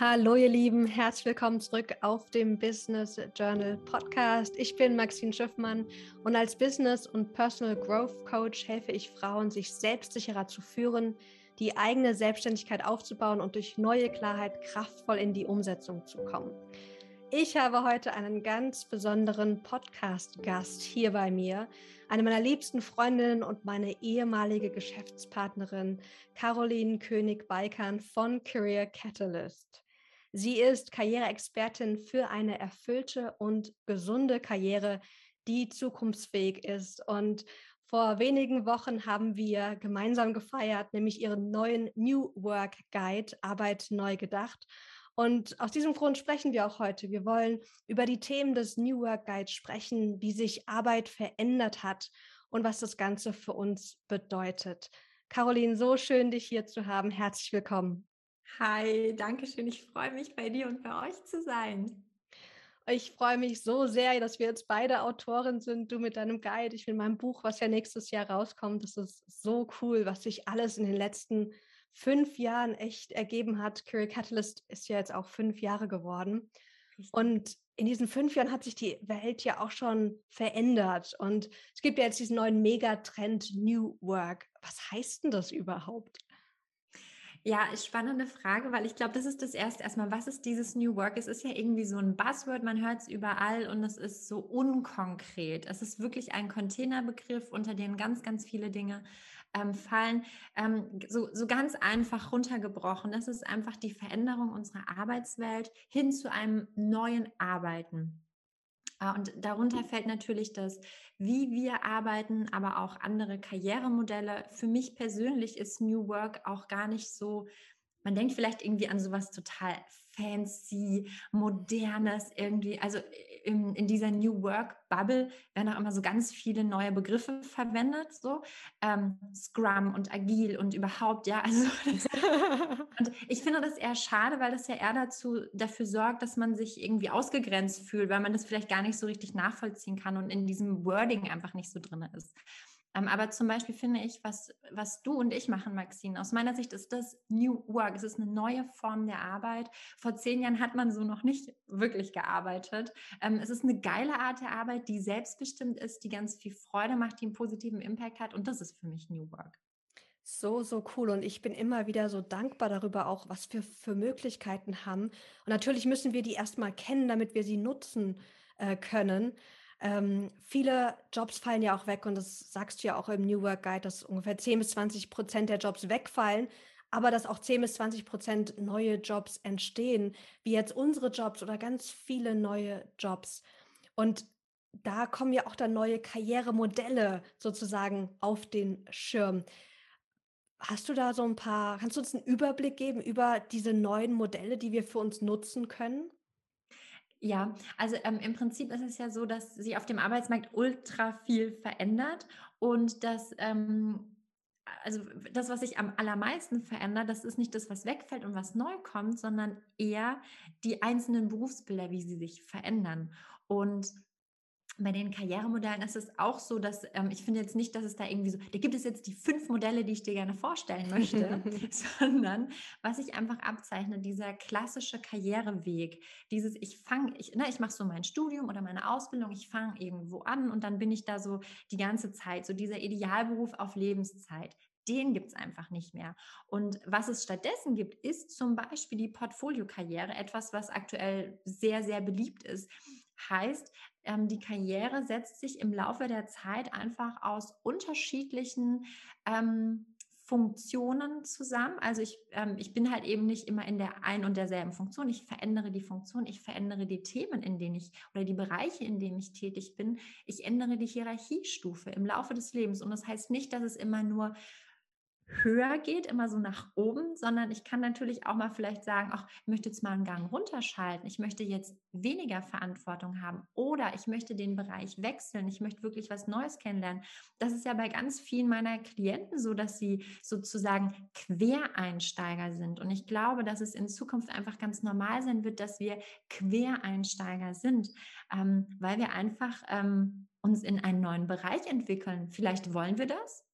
Hallo ihr Lieben, herzlich willkommen zurück auf dem Business Journal Podcast. Ich bin Maxine Schiffmann und als Business und Personal Growth Coach helfe ich Frauen, sich selbstsicherer zu führen, die eigene Selbstständigkeit aufzubauen und durch neue Klarheit kraftvoll in die Umsetzung zu kommen. Ich habe heute einen ganz besonderen Podcast-Gast hier bei mir, eine meiner liebsten Freundinnen und meine ehemalige Geschäftspartnerin Caroline König-Balkan von Career Catalyst. Sie ist Karriereexpertin für eine erfüllte und gesunde Karriere, die zukunftsfähig ist. Und vor wenigen Wochen haben wir gemeinsam gefeiert, nämlich ihren neuen New Work Guide Arbeit neu gedacht. Und aus diesem Grund sprechen wir auch heute. Wir wollen über die Themen des New Work Guides sprechen, wie sich Arbeit verändert hat und was das Ganze für uns bedeutet. Caroline, so schön, dich hier zu haben. Herzlich willkommen. Hi, danke schön. Ich freue mich, bei dir und bei euch zu sein. Ich freue mich so sehr, dass wir jetzt beide Autoren sind, du mit deinem Guide, ich mit meinem Buch, was ja nächstes Jahr rauskommt. Das ist so cool, was sich alles in den letzten fünf Jahren echt ergeben hat. Career Catalyst ist ja jetzt auch fünf Jahre geworden. Und in diesen fünf Jahren hat sich die Welt ja auch schon verändert. Und es gibt ja jetzt diesen neuen Megatrend New Work. Was heißt denn das überhaupt? Ja, spannende Frage, weil ich glaube, das ist das erste erstmal, was ist dieses New Work? Es ist ja irgendwie so ein Buzzword, man hört es überall und es ist so unkonkret. Es ist wirklich ein Containerbegriff, unter dem ganz, ganz viele Dinge ähm, fallen. Ähm, so, so ganz einfach runtergebrochen. Das ist einfach die Veränderung unserer Arbeitswelt hin zu einem neuen Arbeiten. Äh, und darunter fällt natürlich das, wie wir arbeiten, aber auch andere Karrieremodelle. Für mich persönlich ist New Work auch gar nicht so, man denkt vielleicht irgendwie an sowas total fancy, modernes irgendwie. Also in, in dieser New Work Bubble werden auch immer so ganz viele neue Begriffe verwendet, so ähm, Scrum und Agil und überhaupt, ja. Also und ich finde das eher schade, weil das ja eher dazu dafür sorgt, dass man sich irgendwie ausgegrenzt fühlt, weil man das vielleicht gar nicht so richtig nachvollziehen kann und in diesem Wording einfach nicht so drin ist. Ähm, aber zum Beispiel finde ich, was, was du und ich machen, Maxine, aus meiner Sicht ist das New Work. Es ist eine neue Form der Arbeit. Vor zehn Jahren hat man so noch nicht wirklich gearbeitet. Ähm, es ist eine geile Art der Arbeit, die selbstbestimmt ist, die ganz viel Freude macht, die einen positiven Impact hat. Und das ist für mich New Work. So, so cool. Und ich bin immer wieder so dankbar darüber auch, was wir für Möglichkeiten haben. Und natürlich müssen wir die erstmal kennen, damit wir sie nutzen äh, können. Ähm, viele Jobs fallen ja auch weg und das sagst du ja auch im New Work Guide, dass ungefähr 10 bis 20 Prozent der Jobs wegfallen, aber dass auch 10 bis 20 Prozent neue Jobs entstehen, wie jetzt unsere Jobs oder ganz viele neue Jobs. Und da kommen ja auch dann neue Karrieremodelle sozusagen auf den Schirm. Hast du da so ein paar, kannst du uns einen Überblick geben über diese neuen Modelle, die wir für uns nutzen können? Ja, also ähm, im Prinzip ist es ja so, dass sich auf dem Arbeitsmarkt ultra viel verändert und dass ähm, also das, was sich am allermeisten verändert, das ist nicht das, was wegfällt und was neu kommt, sondern eher die einzelnen Berufsbilder, wie sie sich verändern. Und bei den Karrieremodellen ist es auch so, dass ähm, ich finde jetzt nicht, dass es da irgendwie so, da gibt es jetzt die fünf Modelle, die ich dir gerne vorstellen möchte, sondern was ich einfach abzeichne, dieser klassische Karriereweg, dieses ich fange, ich, ne, ich mache so mein Studium oder meine Ausbildung, ich fange irgendwo an und dann bin ich da so die ganze Zeit, so dieser Idealberuf auf Lebenszeit. Den gibt es einfach nicht mehr. Und was es stattdessen gibt, ist zum Beispiel die Portfoliokarriere, etwas, was aktuell sehr, sehr beliebt ist. Heißt, ähm, die Karriere setzt sich im Laufe der Zeit einfach aus unterschiedlichen ähm, Funktionen zusammen. Also ich, ähm, ich bin halt eben nicht immer in der ein und derselben Funktion. Ich verändere die Funktion, ich verändere die Themen, in denen ich oder die Bereiche, in denen ich tätig bin. Ich ändere die Hierarchiestufe im Laufe des Lebens. Und das heißt nicht, dass es immer nur höher geht, immer so nach oben, sondern ich kann natürlich auch mal vielleicht sagen, ach, ich möchte jetzt mal einen Gang runterschalten, ich möchte jetzt weniger Verantwortung haben oder ich möchte den Bereich wechseln, ich möchte wirklich was Neues kennenlernen. Das ist ja bei ganz vielen meiner Klienten so, dass sie sozusagen Quereinsteiger sind. Und ich glaube, dass es in Zukunft einfach ganz normal sein wird, dass wir Quereinsteiger sind, ähm, weil wir einfach ähm, uns in einen neuen Bereich entwickeln. Vielleicht wollen wir das,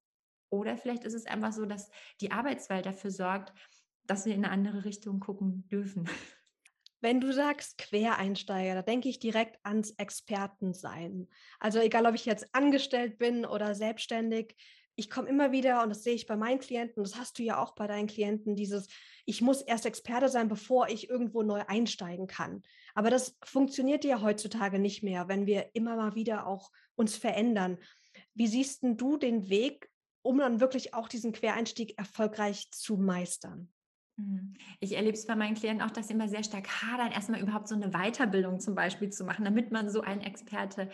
oder vielleicht ist es einfach so, dass die Arbeitswelt dafür sorgt, dass wir in eine andere Richtung gucken dürfen. Wenn du sagst Quereinsteiger, da denke ich direkt ans Expertensein. Also egal, ob ich jetzt angestellt bin oder selbstständig, ich komme immer wieder, und das sehe ich bei meinen Klienten, das hast du ja auch bei deinen Klienten, dieses, ich muss erst Experte sein, bevor ich irgendwo neu einsteigen kann. Aber das funktioniert ja heutzutage nicht mehr, wenn wir immer mal wieder auch uns verändern. Wie siehst du den Weg, um dann wirklich auch diesen Quereinstieg erfolgreich zu meistern? Mhm. Ich erlebe es bei meinen Klienten auch, dass sie immer sehr stark hadern, erstmal überhaupt so eine Weiterbildung zum Beispiel zu machen, damit man so ein Experte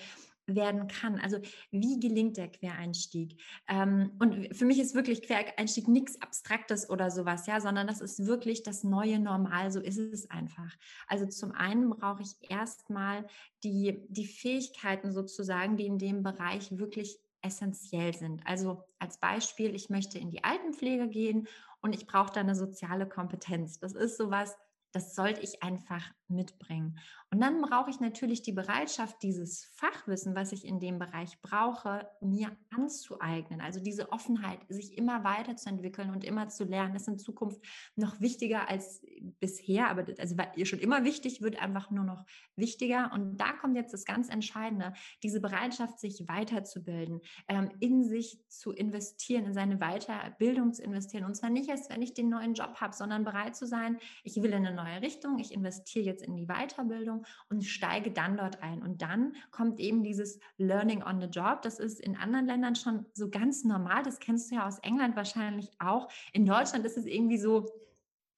werden kann. Also wie gelingt der Quereinstieg? Ähm, und für mich ist wirklich Quereinstieg nichts Abstraktes oder sowas, ja, sondern das ist wirklich das neue Normal. So ist es einfach. Also zum einen brauche ich erstmal die, die Fähigkeiten sozusagen, die in dem Bereich wirklich essentiell sind. Also als Beispiel, ich möchte in die Altenpflege gehen und ich brauche da eine soziale Kompetenz. Das ist sowas, das sollte ich einfach mitbringen. Und dann brauche ich natürlich die Bereitschaft, dieses Fachwissen, was ich in dem Bereich brauche, mir anzueignen. Also diese Offenheit, sich immer weiterzuentwickeln und immer zu lernen, ist in Zukunft noch wichtiger als bisher. Aber also war schon immer wichtig, wird einfach nur noch wichtiger. Und da kommt jetzt das ganz Entscheidende, diese Bereitschaft, sich weiterzubilden, ähm, in sich zu investieren, in seine Weiterbildung zu investieren. Und zwar nicht erst, wenn ich den neuen Job habe, sondern bereit zu sein, ich will in eine neue Richtung, ich investiere jetzt in die Weiterbildung und steige dann dort ein. Und dann kommt eben dieses Learning on the Job. Das ist in anderen Ländern schon so ganz normal. Das kennst du ja aus England wahrscheinlich auch. In Deutschland ist es irgendwie so,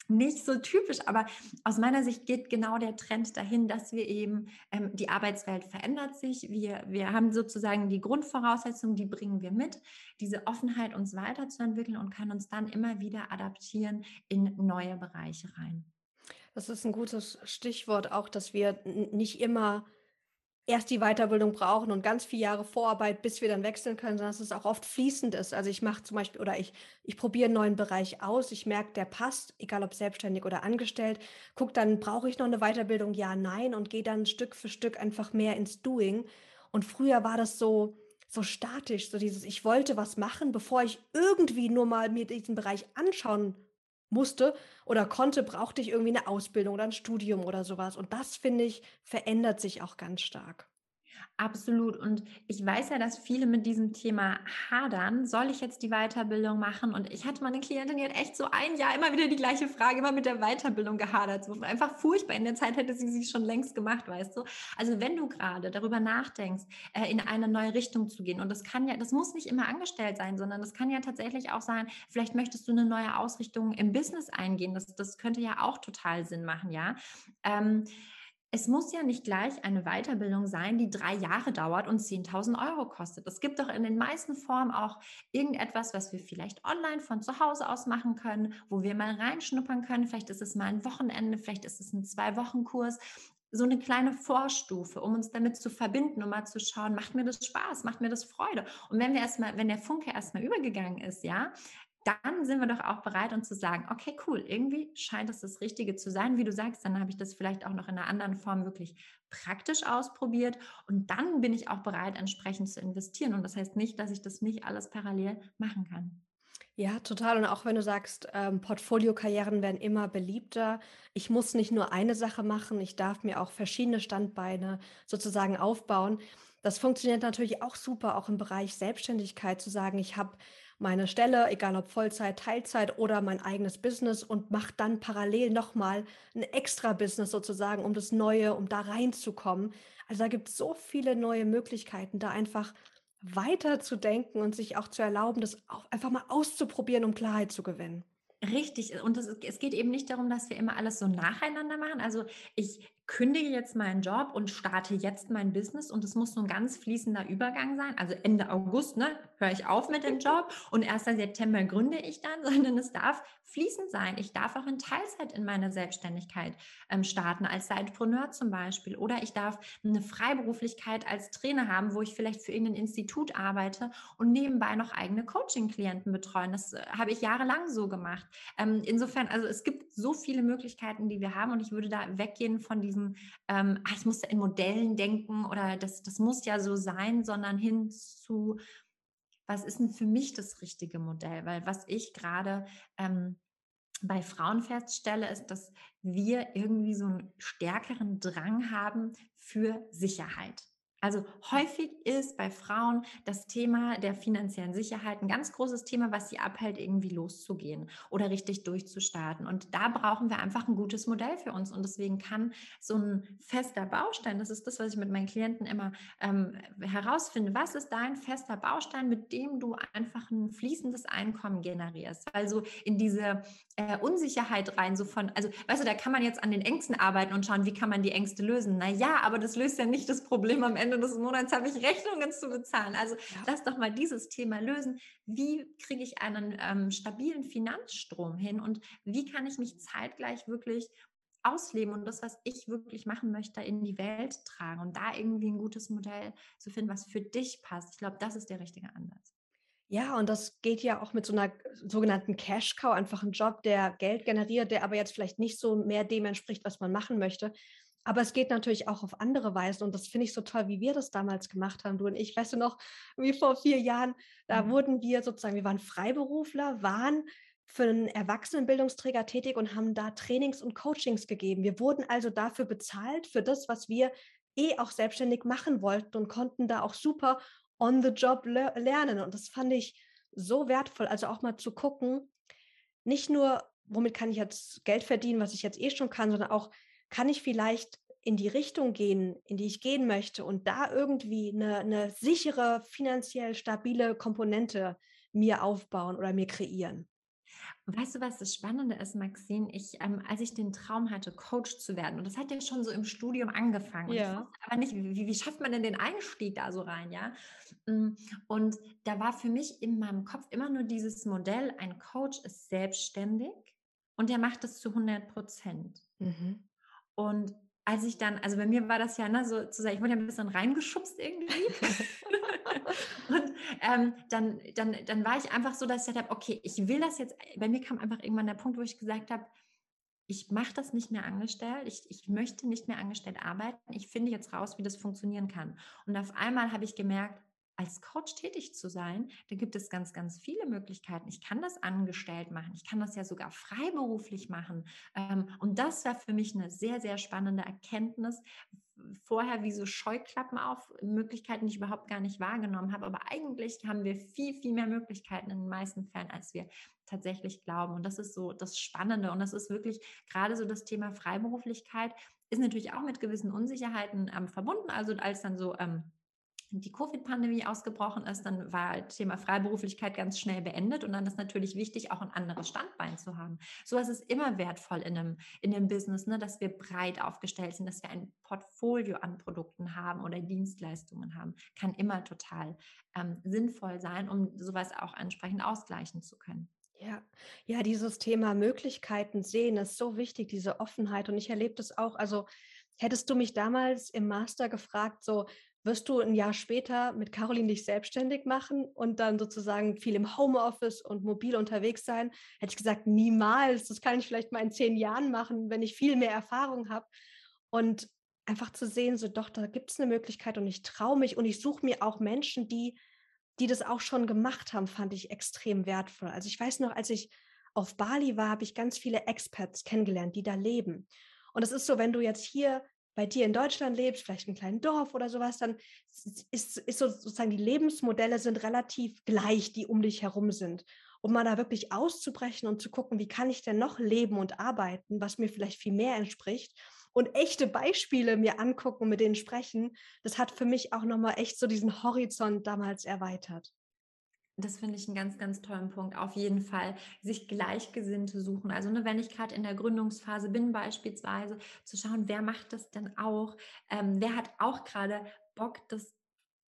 nicht so typisch, aber aus meiner Sicht geht genau der Trend dahin, dass wir eben, ähm, die Arbeitswelt verändert sich. Wir, wir haben sozusagen die Grundvoraussetzungen, die bringen wir mit, diese Offenheit, uns weiterzuentwickeln und können uns dann immer wieder adaptieren in neue Bereiche rein. Das ist ein gutes Stichwort auch, dass wir nicht immer erst die Weiterbildung brauchen und ganz viele Jahre Vorarbeit, bis wir dann wechseln können, sondern dass es auch oft fließend ist. Also ich mache zum Beispiel oder ich, ich probiere einen neuen Bereich aus, ich merke, der passt, egal ob selbstständig oder angestellt, guck dann, brauche ich noch eine Weiterbildung? Ja, nein und gehe dann Stück für Stück einfach mehr ins Doing. Und früher war das so, so statisch, so dieses, ich wollte was machen, bevor ich irgendwie nur mal mir diesen Bereich anschauen musste oder konnte, brauchte ich irgendwie eine Ausbildung oder ein Studium oder sowas. Und das, finde ich, verändert sich auch ganz stark. Absolut. Und ich weiß ja, dass viele mit diesem Thema hadern. Soll ich jetzt die Weiterbildung machen? Und ich hatte mal eine Klientin, die hat echt so ein Jahr immer wieder die gleiche Frage, immer mit der Weiterbildung gehadert. So einfach furchtbar. In der Zeit hätte sie sie schon längst gemacht, weißt du? Also wenn du gerade darüber nachdenkst, äh, in eine neue Richtung zu gehen, und das kann ja, das muss nicht immer angestellt sein, sondern das kann ja tatsächlich auch sein, vielleicht möchtest du eine neue Ausrichtung im Business eingehen. Das, das könnte ja auch total Sinn machen, ja. Ähm, es muss ja nicht gleich eine Weiterbildung sein, die drei Jahre dauert und 10.000 Euro kostet. Es gibt doch in den meisten Formen auch irgendetwas, was wir vielleicht online von zu Hause aus machen können, wo wir mal reinschnuppern können. Vielleicht ist es mal ein Wochenende, vielleicht ist es ein Zwei-Wochen-Kurs. So eine kleine Vorstufe, um uns damit zu verbinden, um mal zu schauen, macht mir das Spaß, macht mir das Freude. Und wenn wir erstmal, wenn der Funke erstmal übergegangen ist, ja, dann sind wir doch auch bereit, uns zu sagen, okay, cool, irgendwie scheint es das Richtige zu sein. Wie du sagst, dann habe ich das vielleicht auch noch in einer anderen Form wirklich praktisch ausprobiert und dann bin ich auch bereit, entsprechend zu investieren. Und das heißt nicht, dass ich das nicht alles parallel machen kann. Ja, total. Und auch wenn du sagst, ähm, Portfoliokarrieren werden immer beliebter. Ich muss nicht nur eine Sache machen, ich darf mir auch verschiedene Standbeine sozusagen aufbauen. Das funktioniert natürlich auch super, auch im Bereich Selbstständigkeit zu sagen, ich habe meine Stelle, egal ob Vollzeit, Teilzeit oder mein eigenes Business und mache dann parallel nochmal ein extra Business sozusagen, um das Neue, um da reinzukommen. Also da gibt es so viele neue Möglichkeiten, da einfach weiter zu denken und sich auch zu erlauben, das einfach mal auszuprobieren, um Klarheit zu gewinnen. Richtig. Und es geht eben nicht darum, dass wir immer alles so nacheinander machen. Also ich kündige jetzt meinen Job und starte jetzt mein Business und es muss so ein ganz fließender Übergang sein. Also Ende August ne, höre ich auf mit dem Job und 1. September gründe ich dann, sondern es darf fließend sein. Ich darf auch in Teilzeit in meine Selbstständigkeit ähm, starten, als Sidepreneur zum Beispiel. Oder ich darf eine Freiberuflichkeit als Trainer haben, wo ich vielleicht für irgendein Institut arbeite und nebenbei noch eigene Coaching-Klienten betreuen. Das äh, habe ich jahrelang so gemacht. Ähm, insofern, also es gibt so viele Möglichkeiten, die wir haben und ich würde da weggehen von diesem diesem, ähm, ach, ich muss in Modellen denken oder das, das muss ja so sein, sondern hin zu, was ist denn für mich das richtige Modell? Weil was ich gerade ähm, bei Frauen feststelle, ist, dass wir irgendwie so einen stärkeren Drang haben für Sicherheit. Also häufig ist bei Frauen das Thema der finanziellen Sicherheit ein ganz großes Thema, was sie abhält, irgendwie loszugehen oder richtig durchzustarten. Und da brauchen wir einfach ein gutes Modell für uns. Und deswegen kann so ein fester Baustein, das ist das, was ich mit meinen Klienten immer ähm, herausfinde, was ist dein fester Baustein, mit dem du einfach ein fließendes Einkommen generierst? Also in diese äh, Unsicherheit rein, so von, also weißt du, da kann man jetzt an den Ängsten arbeiten und schauen, wie kann man die Ängste lösen. Naja, aber das löst ja nicht das Problem am Ende Ende des Monats habe ich Rechnungen zu bezahlen. Also ja. lass doch mal dieses Thema lösen. Wie kriege ich einen ähm, stabilen Finanzstrom hin und wie kann ich mich zeitgleich wirklich ausleben und das, was ich wirklich machen möchte, in die Welt tragen und da irgendwie ein gutes Modell zu finden, was für dich passt. Ich glaube, das ist der richtige Ansatz. Ja, und das geht ja auch mit so einer sogenannten Cash Cow, einfach ein Job, der Geld generiert, der aber jetzt vielleicht nicht so mehr dem entspricht, was man machen möchte. Aber es geht natürlich auch auf andere Weisen und das finde ich so toll, wie wir das damals gemacht haben, du und ich. Weißt du noch, wie vor vier Jahren, da mhm. wurden wir sozusagen, wir waren Freiberufler, waren für einen Erwachsenenbildungsträger tätig und haben da Trainings und Coachings gegeben. Wir wurden also dafür bezahlt, für das, was wir eh auch selbstständig machen wollten und konnten da auch super on the job le lernen. Und das fand ich so wertvoll, also auch mal zu gucken, nicht nur, womit kann ich jetzt Geld verdienen, was ich jetzt eh schon kann, sondern auch, kann ich vielleicht in die Richtung gehen, in die ich gehen möchte und da irgendwie eine, eine sichere, finanziell stabile Komponente mir aufbauen oder mir kreieren. Weißt du, was das Spannende ist, Maxine? Ich, ähm, als ich den Traum hatte, Coach zu werden, und das hat ja schon so im Studium angefangen. Ja. aber nicht, wie, wie schafft man denn den Einstieg da so rein, ja? Mm, und da war für mich in meinem Kopf immer nur dieses Modell: ein Coach ist selbstständig und der macht es zu 100 Prozent. Mhm. Und als ich dann, also bei mir war das ja ne, so zu sagen, ich wurde ja ein bisschen reingeschubst irgendwie. und ähm, dann, dann, dann war ich einfach so, dass ich gesagt habe, okay, ich will das jetzt, bei mir kam einfach irgendwann der Punkt, wo ich gesagt habe, ich mache das nicht mehr angestellt, ich, ich möchte nicht mehr angestellt arbeiten, ich finde jetzt raus, wie das funktionieren kann. Und auf einmal habe ich gemerkt, als Coach tätig zu sein, da gibt es ganz, ganz viele Möglichkeiten. Ich kann das angestellt machen, ich kann das ja sogar freiberuflich machen. Ähm, und das war für mich eine sehr, sehr spannende Erkenntnis. Vorher wie so Scheuklappen auf Möglichkeiten, die ich überhaupt gar nicht wahrgenommen habe. Aber eigentlich haben wir viel, viel mehr Möglichkeiten in den meisten Fällen, als wir tatsächlich glauben. Und das ist so das Spannende. Und das ist wirklich gerade so das Thema Freiberuflichkeit, ist natürlich auch mit gewissen Unsicherheiten ähm, verbunden. Also als dann so ähm, die Covid-Pandemie ausgebrochen ist, dann war das Thema Freiberuflichkeit ganz schnell beendet und dann ist natürlich wichtig, auch ein anderes Standbein zu haben. So ist immer wertvoll in einem, in einem Business, ne, dass wir breit aufgestellt sind, dass wir ein Portfolio an Produkten haben oder Dienstleistungen haben. Kann immer total ähm, sinnvoll sein, um sowas auch entsprechend ausgleichen zu können. Ja, ja, dieses Thema Möglichkeiten sehen ist so wichtig, diese Offenheit. Und ich erlebe das auch. Also hättest du mich damals im Master gefragt, so, wirst du ein Jahr später mit Caroline dich selbstständig machen und dann sozusagen viel im Homeoffice und mobil unterwegs sein? Hätte ich gesagt, niemals. Das kann ich vielleicht mal in zehn Jahren machen, wenn ich viel mehr Erfahrung habe. Und einfach zu sehen, so doch, da gibt es eine Möglichkeit und ich traue mich und ich suche mir auch Menschen, die, die das auch schon gemacht haben, fand ich extrem wertvoll. Also ich weiß noch, als ich auf Bali war, habe ich ganz viele Experts kennengelernt, die da leben. Und es ist so, wenn du jetzt hier bei dir in Deutschland lebst, vielleicht in einem kleinen Dorf oder sowas, dann ist, ist sozusagen die Lebensmodelle sind relativ gleich, die um dich herum sind. Um mal da wirklich auszubrechen und zu gucken, wie kann ich denn noch leben und arbeiten, was mir vielleicht viel mehr entspricht und echte Beispiele mir angucken und mit denen sprechen, das hat für mich auch nochmal echt so diesen Horizont damals erweitert das finde ich einen ganz, ganz tollen Punkt. Auf jeden Fall sich Gleichgesinnte suchen. Also ne, wenn ich gerade in der Gründungsphase bin beispielsweise, zu schauen, wer macht das denn auch? Ähm, wer hat auch gerade Bock, das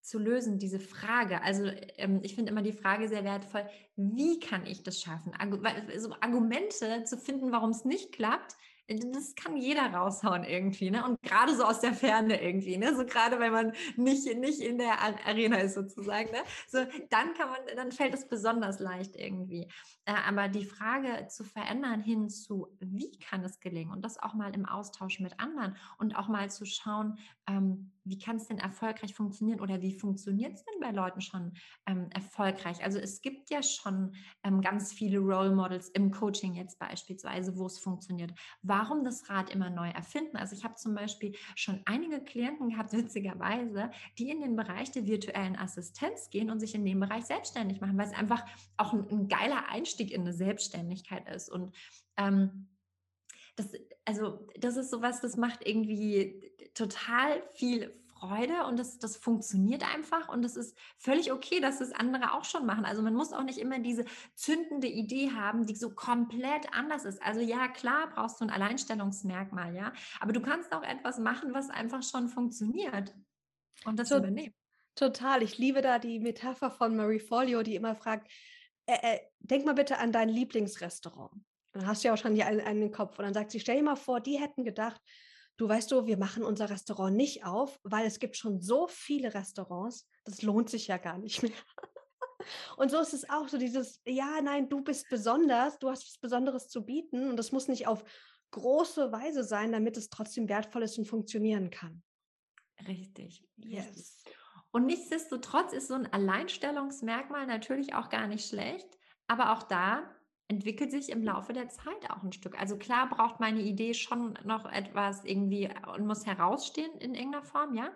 zu lösen, diese Frage. Also ähm, ich finde immer die Frage sehr wertvoll, wie kann ich das schaffen? Argu also Argumente zu finden, warum es nicht klappt, das kann jeder raushauen irgendwie, ne? Und gerade so aus der Ferne irgendwie, ne? So gerade wenn man nicht, nicht in der Arena ist sozusagen, ne? So, dann kann man, dann fällt es besonders leicht irgendwie. Äh, aber die Frage zu verändern hin zu, wie kann es gelingen? Und das auch mal im Austausch mit anderen und auch mal zu schauen, ähm, wie kann es denn erfolgreich funktionieren oder wie funktioniert es denn bei Leuten schon ähm, erfolgreich? Also es gibt ja schon ähm, ganz viele Role Models im Coaching jetzt beispielsweise, wo es funktioniert. Warum das Rad immer neu erfinden? Also ich habe zum Beispiel schon einige Klienten gehabt, witzigerweise, die in den Bereich der virtuellen Assistenz gehen und sich in dem Bereich selbstständig machen, weil es einfach auch ein, ein geiler Einstieg in eine Selbstständigkeit ist. Und ähm, das, also das ist sowas, das macht irgendwie total viel Freude und das, das funktioniert einfach und es ist völlig okay, dass das andere auch schon machen. Also man muss auch nicht immer diese zündende Idee haben, die so komplett anders ist. Also ja, klar brauchst du ein Alleinstellungsmerkmal, ja, aber du kannst auch etwas machen, was einfach schon funktioniert und das Tot, übernehmen. Total. Ich liebe da die Metapher von Marie Folio, die immer fragt, äh, äh, denk mal bitte an dein Lieblingsrestaurant. Dann hast du ja auch schon die einen, einen Kopf. Und dann sagt sie, stell dir mal vor, die hätten gedacht, du weißt du, wir machen unser Restaurant nicht auf, weil es gibt schon so viele Restaurants, das lohnt sich ja gar nicht mehr. Und so ist es auch so dieses, ja, nein, du bist besonders, du hast was Besonderes zu bieten und das muss nicht auf große Weise sein, damit es trotzdem wertvoll ist und funktionieren kann. Richtig. Yes. Und nichtsdestotrotz ist so ein Alleinstellungsmerkmal natürlich auch gar nicht schlecht, aber auch da entwickelt sich im Laufe der Zeit auch ein Stück. Also klar braucht meine Idee schon noch etwas irgendwie und muss herausstehen in irgendeiner Form, ja.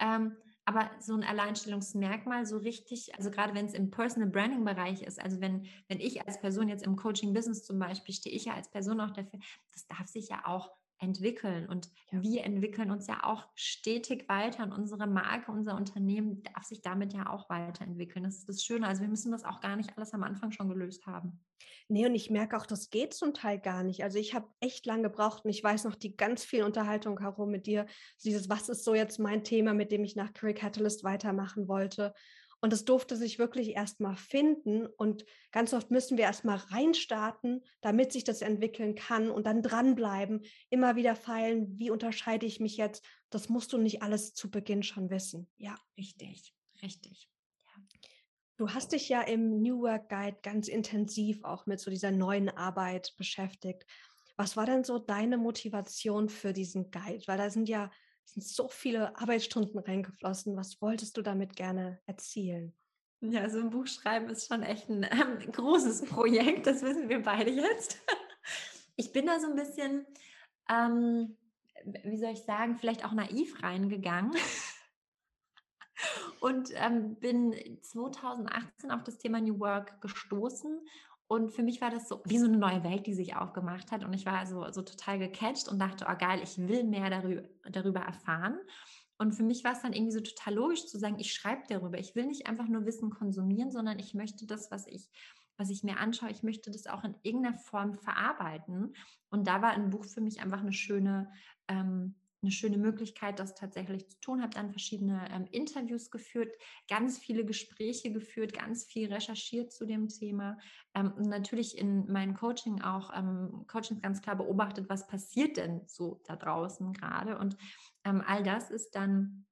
Ähm, aber so ein Alleinstellungsmerkmal so richtig, also gerade wenn es im Personal Branding Bereich ist, also wenn, wenn ich als Person jetzt im Coaching Business zum Beispiel stehe ich ja als Person auch dafür, das darf sich ja auch entwickeln. Und ja. wir entwickeln uns ja auch stetig weiter und unsere Marke, unser Unternehmen darf sich damit ja auch weiterentwickeln. Das ist das Schöne. Also wir müssen das auch gar nicht alles am Anfang schon gelöst haben. Nee, und ich merke auch, das geht zum Teil gar nicht. Also ich habe echt lange gebraucht und ich weiß noch die ganz viel Unterhaltung herum mit dir. Dieses, was ist so jetzt mein Thema, mit dem ich nach Career Catalyst weitermachen wollte? Und es durfte sich wirklich erstmal finden. Und ganz oft müssen wir erstmal reinstarten, damit sich das entwickeln kann und dann dranbleiben, immer wieder feilen, wie unterscheide ich mich jetzt. Das musst du nicht alles zu Beginn schon wissen. Ja. Richtig, richtig. Ja. Du hast dich ja im New Work Guide ganz intensiv auch mit so dieser neuen Arbeit beschäftigt. Was war denn so deine Motivation für diesen Guide? Weil da sind ja sind so viele Arbeitsstunden reingeflossen. Was wolltest du damit gerne erzielen? Ja, so ein Buch schreiben ist schon echt ein ähm, großes Projekt, das wissen wir beide jetzt. Ich bin da so ein bisschen, ähm, wie soll ich sagen, vielleicht auch naiv reingegangen und ähm, bin 2018 auf das Thema New Work gestoßen und für mich war das so wie so eine neue Welt, die sich aufgemacht hat. Und ich war so, so total gecatcht und dachte, oh geil, ich will mehr darüber, darüber erfahren. Und für mich war es dann irgendwie so total logisch zu sagen, ich schreibe darüber. Ich will nicht einfach nur Wissen konsumieren, sondern ich möchte das, was ich, was ich mir anschaue, ich möchte das auch in irgendeiner Form verarbeiten. Und da war ein Buch für mich einfach eine schöne, ähm, eine schöne Möglichkeit, das tatsächlich zu tun. Habe dann verschiedene ähm, Interviews geführt, ganz viele Gespräche geführt, ganz viel recherchiert zu dem Thema. Ähm, und natürlich in meinen Coaching auch ähm, Coachings ganz klar beobachtet, was passiert denn so da draußen gerade. Und ähm, all das ist dann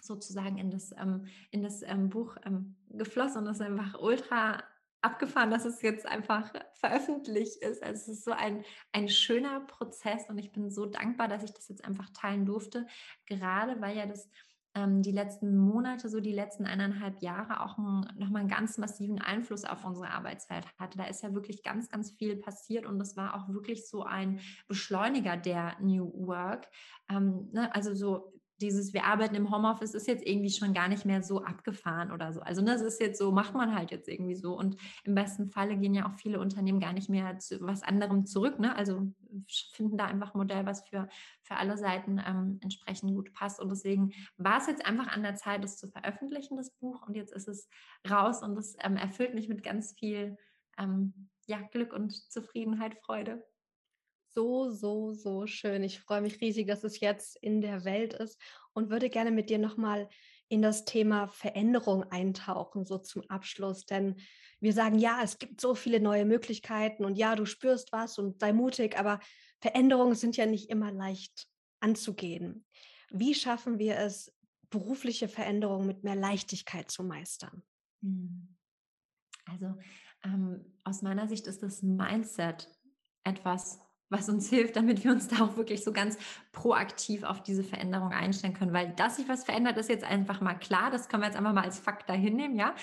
sozusagen in das, ähm, in das ähm, Buch geflossen das ist einfach ultra abgefahren, dass es jetzt einfach veröffentlicht ist. Also es ist so ein, ein schöner Prozess und ich bin so dankbar, dass ich das jetzt einfach teilen durfte, gerade weil ja das ähm, die letzten Monate, so die letzten eineinhalb Jahre auch nochmal einen ganz massiven Einfluss auf unsere Arbeitswelt hatte. Da ist ja wirklich ganz, ganz viel passiert und das war auch wirklich so ein Beschleuniger der New Work. Ähm, ne? Also so dieses, wir arbeiten im Homeoffice, ist jetzt irgendwie schon gar nicht mehr so abgefahren oder so. Also das ist jetzt so, macht man halt jetzt irgendwie so. Und im besten Falle gehen ja auch viele Unternehmen gar nicht mehr zu was anderem zurück. Ne? Also finden da einfach ein Modell, was für, für alle Seiten ähm, entsprechend gut passt. Und deswegen war es jetzt einfach an der Zeit, das zu veröffentlichen, das Buch. Und jetzt ist es raus und es ähm, erfüllt mich mit ganz viel ähm, ja, Glück und Zufriedenheit, Freude so, so, so schön. Ich freue mich riesig, dass es jetzt in der Welt ist und würde gerne mit dir nochmal in das Thema Veränderung eintauchen, so zum Abschluss. Denn wir sagen, ja, es gibt so viele neue Möglichkeiten und ja, du spürst was und sei mutig, aber Veränderungen sind ja nicht immer leicht anzugehen. Wie schaffen wir es, berufliche Veränderungen mit mehr Leichtigkeit zu meistern? Hm. Also ähm, aus meiner Sicht ist das Mindset etwas, was uns hilft, damit wir uns da auch wirklich so ganz proaktiv auf diese Veränderung einstellen können. Weil dass sich was verändert, ist jetzt einfach mal klar. Das können wir jetzt einfach mal als Fakt dahin nehmen, ja.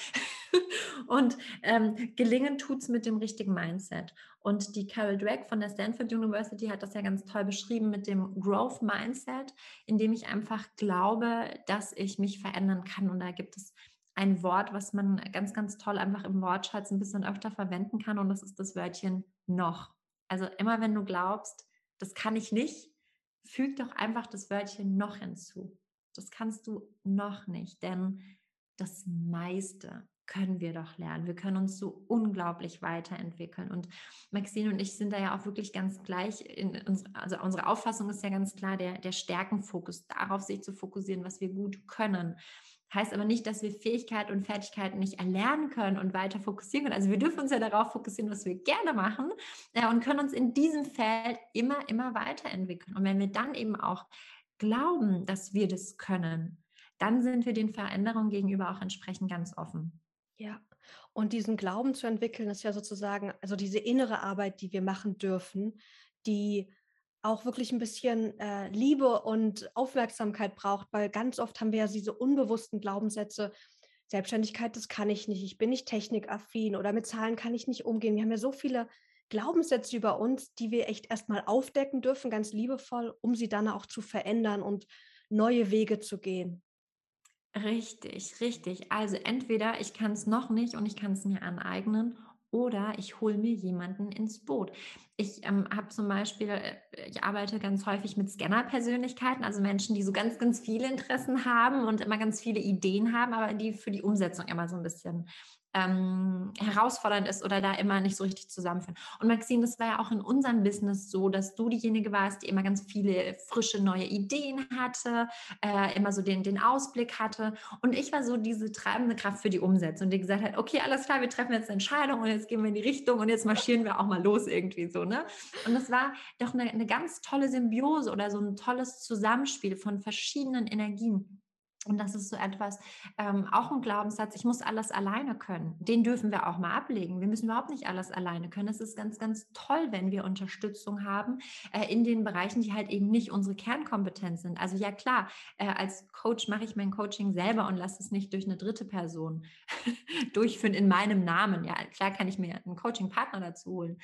Und ähm, gelingen tut es mit dem richtigen Mindset. Und die Carol Dweck von der Stanford University hat das ja ganz toll beschrieben mit dem Growth Mindset, in dem ich einfach glaube, dass ich mich verändern kann. Und da gibt es ein Wort, was man ganz, ganz toll einfach im Wortschatz ein bisschen öfter verwenden kann. Und das ist das Wörtchen noch. Also immer wenn du glaubst, das kann ich nicht, füg doch einfach das Wörtchen noch hinzu. Das kannst du noch nicht, denn das meiste können wir doch lernen. Wir können uns so unglaublich weiterentwickeln. Und Maxine und ich sind da ja auch wirklich ganz gleich. Uns, also unsere Auffassung ist ja ganz klar, der, der Stärkenfokus, darauf sich zu fokussieren, was wir gut können. Heißt aber nicht, dass wir Fähigkeiten und Fertigkeiten nicht erlernen können und weiter fokussieren können. Also wir dürfen uns ja darauf fokussieren, was wir gerne machen ja, äh, und können uns in diesem Feld immer, immer weiterentwickeln. Und wenn wir dann eben auch glauben, dass wir das können, dann sind wir den Veränderungen gegenüber auch entsprechend ganz offen. Ja, und diesen Glauben zu entwickeln, ist ja sozusagen, also diese innere Arbeit, die wir machen dürfen, die auch wirklich ein bisschen äh, Liebe und Aufmerksamkeit braucht, weil ganz oft haben wir ja diese unbewussten Glaubenssätze, Selbstständigkeit, das kann ich nicht, ich bin nicht technikaffin oder mit Zahlen kann ich nicht umgehen. Wir haben ja so viele Glaubenssätze über uns, die wir echt erstmal aufdecken dürfen, ganz liebevoll, um sie dann auch zu verändern und neue Wege zu gehen. Richtig, richtig. Also entweder ich kann es noch nicht und ich kann es mir aneignen oder ich hole mir jemanden ins Boot. Ich ähm, habe zum Beispiel, äh, ich arbeite ganz häufig mit Scanner-Persönlichkeiten, also Menschen, die so ganz, ganz viele Interessen haben und immer ganz viele Ideen haben, aber die für die Umsetzung immer so ein bisschen ähm, herausfordernd ist oder da immer nicht so richtig zusammenführen. Und Maxine, das war ja auch in unserem Business so, dass du diejenige warst, die immer ganz viele frische neue Ideen hatte, äh, immer so den, den Ausblick hatte. Und ich war so diese treibende Kraft für die Umsetzung, die gesagt hat, okay, alles klar, wir treffen jetzt eine Entscheidung und jetzt gehen wir in die Richtung und jetzt marschieren wir auch mal los irgendwie so. Ne? Und das war doch eine, eine ganz tolle Symbiose oder so ein tolles Zusammenspiel von verschiedenen Energien. Und das ist so etwas, ähm, auch ein Glaubenssatz, ich muss alles alleine können. Den dürfen wir auch mal ablegen. Wir müssen überhaupt nicht alles alleine können. Es ist ganz, ganz toll, wenn wir Unterstützung haben äh, in den Bereichen, die halt eben nicht unsere Kernkompetenz sind. Also ja klar, äh, als Coach mache ich mein Coaching selber und lasse es nicht durch eine dritte Person durchführen in meinem Namen. Ja, klar kann ich mir einen Coaching-Partner dazu holen.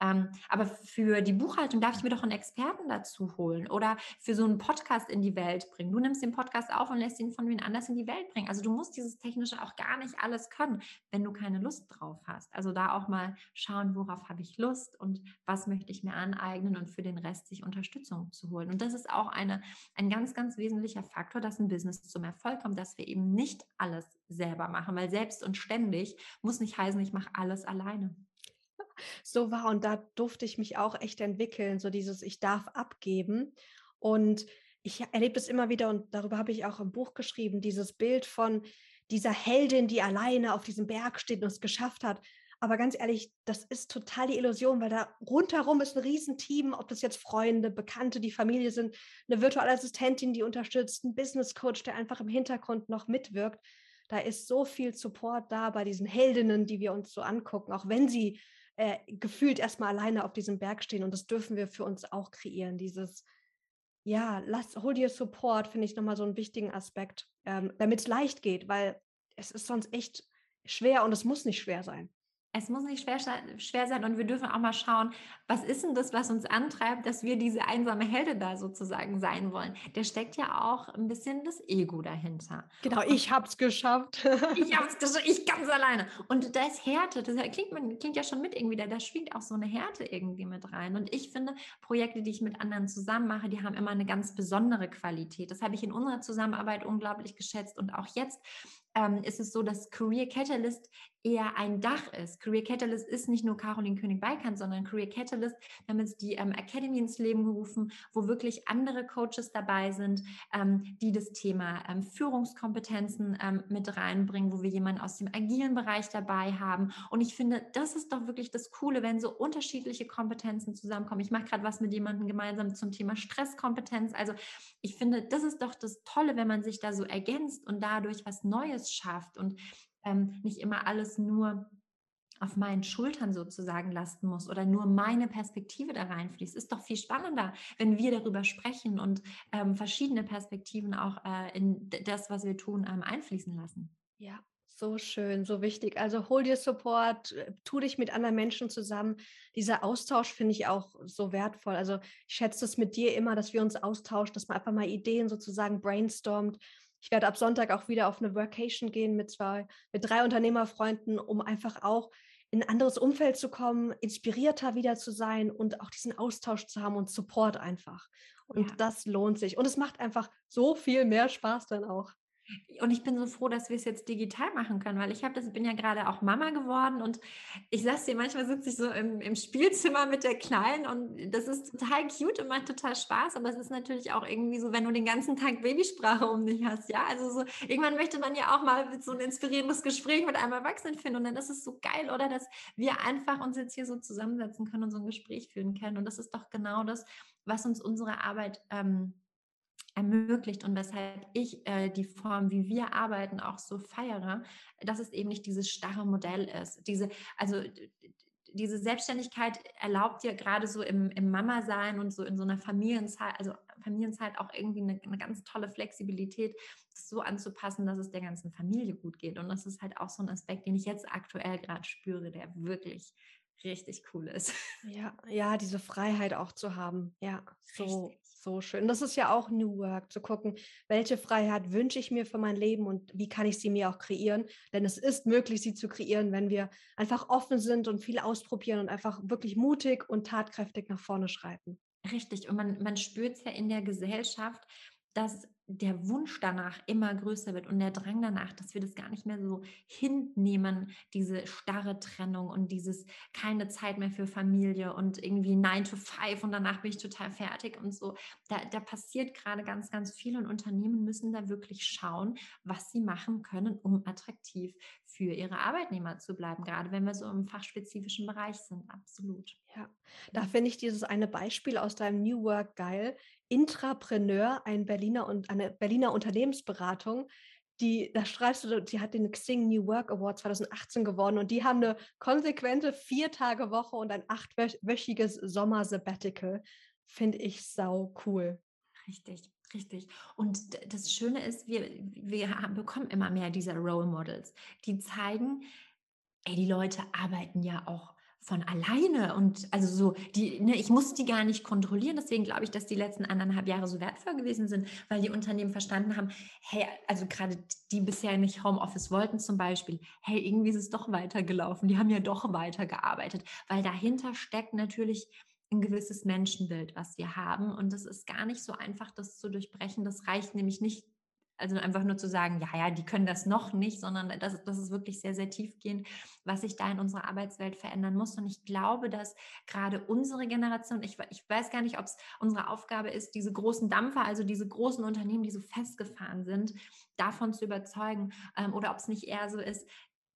Ähm, aber für die Buchhaltung darf ich mir doch einen Experten dazu holen oder für so einen Podcast in die Welt bringen. Du nimmst den Podcast auf und lässt ihn von wen anders in die Welt bringen. Also du musst dieses Technische auch gar nicht alles können, wenn du keine Lust drauf hast. Also da auch mal schauen, worauf habe ich Lust und was möchte ich mir aneignen und für den Rest sich Unterstützung zu holen. Und das ist auch eine, ein ganz, ganz wesentlicher Faktor, dass ein Business zum Erfolg kommt, dass wir eben nicht alles selber machen, weil selbst und ständig muss nicht heißen, ich mache alles alleine so war. Und da durfte ich mich auch echt entwickeln, so dieses, ich darf abgeben. Und ich erlebe das immer wieder und darüber habe ich auch im Buch geschrieben, dieses Bild von dieser Heldin, die alleine auf diesem Berg steht und es geschafft hat. Aber ganz ehrlich, das ist total die Illusion, weil da rundherum ist ein Riesenteam, ob das jetzt Freunde, Bekannte, die Familie sind, eine virtuelle Assistentin, die unterstützt, ein Business Coach, der einfach im Hintergrund noch mitwirkt. Da ist so viel Support da bei diesen Heldinnen, die wir uns so angucken, auch wenn sie äh, gefühlt erstmal alleine auf diesem Berg stehen. Und das dürfen wir für uns auch kreieren. Dieses, ja, lass, hol dir Support, finde ich nochmal so einen wichtigen Aspekt, ähm, damit es leicht geht, weil es ist sonst echt schwer und es muss nicht schwer sein es muss nicht schwer, schwer sein und wir dürfen auch mal schauen, was ist denn das, was uns antreibt, dass wir diese einsame Helde da sozusagen sein wollen. Der steckt ja auch ein bisschen das Ego dahinter. Genau, ich habe es geschafft. ich habe es geschafft, ich ganz alleine. Und da ist Härte, das klingt, klingt ja schon mit irgendwie, da, da schwingt auch so eine Härte irgendwie mit rein. Und ich finde, Projekte, die ich mit anderen zusammen mache, die haben immer eine ganz besondere Qualität. Das habe ich in unserer Zusammenarbeit unglaublich geschätzt und auch jetzt ähm, ist es so, dass Career Catalyst eher ein Dach ist. Career Catalyst ist nicht nur Caroline König-Beikant, sondern Career Catalyst, wir haben jetzt die ähm, Academy ins Leben gerufen, wo wirklich andere Coaches dabei sind, ähm, die das Thema ähm, Führungskompetenzen ähm, mit reinbringen, wo wir jemanden aus dem agilen Bereich dabei haben. Und ich finde, das ist doch wirklich das Coole, wenn so unterschiedliche Kompetenzen zusammenkommen. Ich mache gerade was mit jemandem gemeinsam zum Thema Stresskompetenz. Also ich finde, das ist doch das Tolle, wenn man sich da so ergänzt und dadurch was Neues schafft und ähm, nicht immer alles nur auf meinen Schultern sozusagen lasten muss oder nur meine Perspektive da reinfließt. Ist doch viel spannender, wenn wir darüber sprechen und ähm, verschiedene Perspektiven auch äh, in das, was wir tun, ähm, einfließen lassen. Ja, so schön, so wichtig. Also hol dir Support, äh, tu dich mit anderen Menschen zusammen. Dieser Austausch finde ich auch so wertvoll. Also ich schätze es mit dir immer, dass wir uns austauschen, dass man einfach mal Ideen sozusagen brainstormt. Ich werde ab Sonntag auch wieder auf eine Workation gehen mit zwei, mit drei Unternehmerfreunden, um einfach auch in ein anderes Umfeld zu kommen, inspirierter wieder zu sein und auch diesen Austausch zu haben und Support einfach. Und ja. das lohnt sich. Und es macht einfach so viel mehr Spaß dann auch. Und ich bin so froh, dass wir es jetzt digital machen können, weil ich habe das, bin ja gerade auch Mama geworden und ich sag's dir, manchmal sitze ich so im, im, Spielzimmer mit der Kleinen und das ist total cute und macht total Spaß, aber es ist natürlich auch irgendwie so, wenn du den ganzen Tag Babysprache um dich hast, ja, also so, irgendwann möchte man ja auch mal so ein inspirierendes Gespräch mit einem Erwachsenen finden und dann ist es so geil, oder, dass wir einfach uns jetzt hier so zusammensetzen können und so ein Gespräch führen können und das ist doch genau das, was uns unsere Arbeit ähm, ermöglicht und weshalb ich äh, die Form, wie wir arbeiten, auch so feiere, dass es eben nicht dieses starre Modell ist. Diese, also diese Selbstständigkeit erlaubt dir gerade so im, im Mama-Sein und so in so einer Familienzeit, also Familienzeit auch irgendwie eine, eine, ganz tolle Flexibilität, das so anzupassen, dass es der ganzen Familie gut geht. Und das ist halt auch so ein Aspekt, den ich jetzt aktuell gerade spüre, der wirklich richtig cool ist. Ja, ja, diese Freiheit auch zu haben. Ja, so, so schön. Das ist ja auch New Work, zu gucken, welche Freiheit wünsche ich mir für mein Leben und wie kann ich sie mir auch kreieren. Denn es ist möglich, sie zu kreieren, wenn wir einfach offen sind und viel ausprobieren und einfach wirklich mutig und tatkräftig nach vorne schreiten. Richtig. Und man, man spürt es ja in der Gesellschaft, dass der Wunsch danach immer größer wird und der Drang danach, dass wir das gar nicht mehr so hinnehmen, diese starre Trennung und dieses keine Zeit mehr für Familie und irgendwie 9 to 5 und danach bin ich total fertig und so. Da, da passiert gerade ganz, ganz viel und Unternehmen müssen da wirklich schauen, was sie machen können, um attraktiv für ihre Arbeitnehmer zu bleiben, gerade wenn wir so im fachspezifischen Bereich sind. Absolut. Ja, da finde ich dieses eine Beispiel aus deinem New Work geil. Intrapreneur, ein Berliner und eine Berliner Unternehmensberatung, die, da schreibst du, die hat den Xing New Work Award 2018 gewonnen und die haben eine konsequente vier Tage Woche und ein achtwöchiges Sommer-Sabbatical. Finde ich sau cool. Richtig, richtig. Und das Schöne ist, wir, wir bekommen immer mehr dieser Role Models, die zeigen, ey, die Leute arbeiten ja auch von alleine und also so, die, ne, ich musste die gar nicht kontrollieren. Deswegen glaube ich, dass die letzten anderthalb Jahre so wertvoll gewesen sind, weil die Unternehmen verstanden haben, hey, also gerade die bisher nicht Homeoffice wollten zum Beispiel, hey, irgendwie ist es doch weitergelaufen. Die haben ja doch weitergearbeitet, weil dahinter steckt natürlich ein gewisses Menschenbild, was wir haben. Und das ist gar nicht so einfach, das zu durchbrechen. Das reicht nämlich nicht also einfach nur zu sagen, ja, ja, die können das noch nicht, sondern das, das ist wirklich sehr, sehr tiefgehend, was sich da in unserer Arbeitswelt verändern muss. Und ich glaube, dass gerade unsere Generation, ich, ich weiß gar nicht, ob es unsere Aufgabe ist, diese großen Dampfer, also diese großen Unternehmen, die so festgefahren sind, davon zu überzeugen, ähm, oder ob es nicht eher so ist,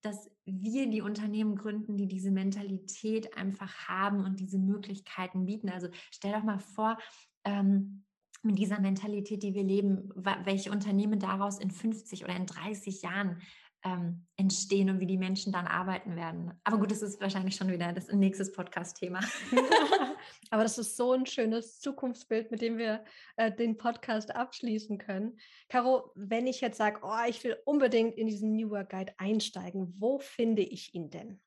dass wir die Unternehmen gründen, die diese Mentalität einfach haben und diese Möglichkeiten bieten. Also stell doch mal vor, ähm, mit dieser Mentalität, die wir leben, welche Unternehmen daraus in 50 oder in 30 Jahren ähm, entstehen und wie die Menschen dann arbeiten werden. Aber gut, das ist wahrscheinlich schon wieder das nächste Podcast-Thema. Aber das ist so ein schönes Zukunftsbild, mit dem wir äh, den Podcast abschließen können. Caro, wenn ich jetzt sage, oh, ich will unbedingt in diesen New Work Guide einsteigen, wo finde ich ihn denn?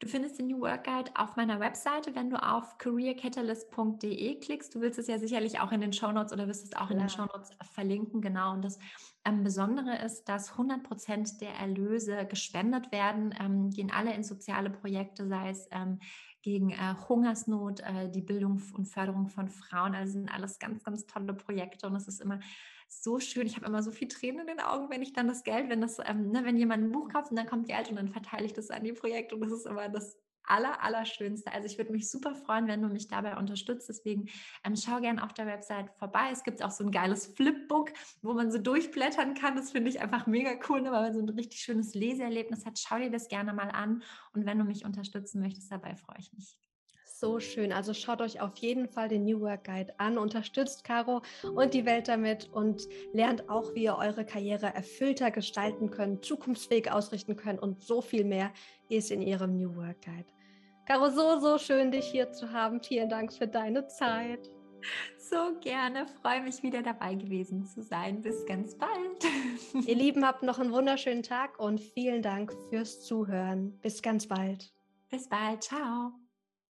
Du findest den New Work Guide auf meiner Webseite, wenn du auf careercatalyst.de klickst. Du willst es ja sicherlich auch in den Shownotes oder wirst es auch ja. in den Shownotes verlinken, genau. Und das ähm, Besondere ist, dass 100 Prozent der Erlöse gespendet werden, ähm, gehen alle in soziale Projekte, sei es ähm, gegen äh, Hungersnot, äh, die Bildung und Förderung von Frauen. Also sind alles ganz, ganz tolle Projekte und es ist immer so schön. Ich habe immer so viel Tränen in den Augen, wenn ich dann das Geld, wenn das, ähm, ne, wenn jemand ein Buch kauft und dann kommt Geld und dann verteile ich das an die Projekte und das ist immer das aller, allerschönste. Also ich würde mich super freuen, wenn du mich dabei unterstützt. Deswegen ähm, schau gerne auf der Website vorbei. Es gibt auch so ein geiles Flipbook, wo man so durchblättern kann. Das finde ich einfach mega cool, ne, weil man so ein richtig schönes Leseerlebnis hat. Schau dir das gerne mal an. Und wenn du mich unterstützen möchtest, dabei freue ich mich. so schön. Also schaut euch auf jeden Fall den New Work Guide an, unterstützt Caro und die Welt damit und lernt auch, wie ihr eure Karriere erfüllter gestalten könnt, zukunftsfähig ausrichten könnt und so viel mehr ist in ihrem New Work Guide. Caro, so, so schön, dich hier zu haben. Vielen Dank für deine Zeit. So gerne, freue mich wieder dabei gewesen zu sein. Bis ganz bald. Ihr Lieben, habt noch einen wunderschönen Tag und vielen Dank fürs Zuhören. Bis ganz bald. Bis bald, ciao.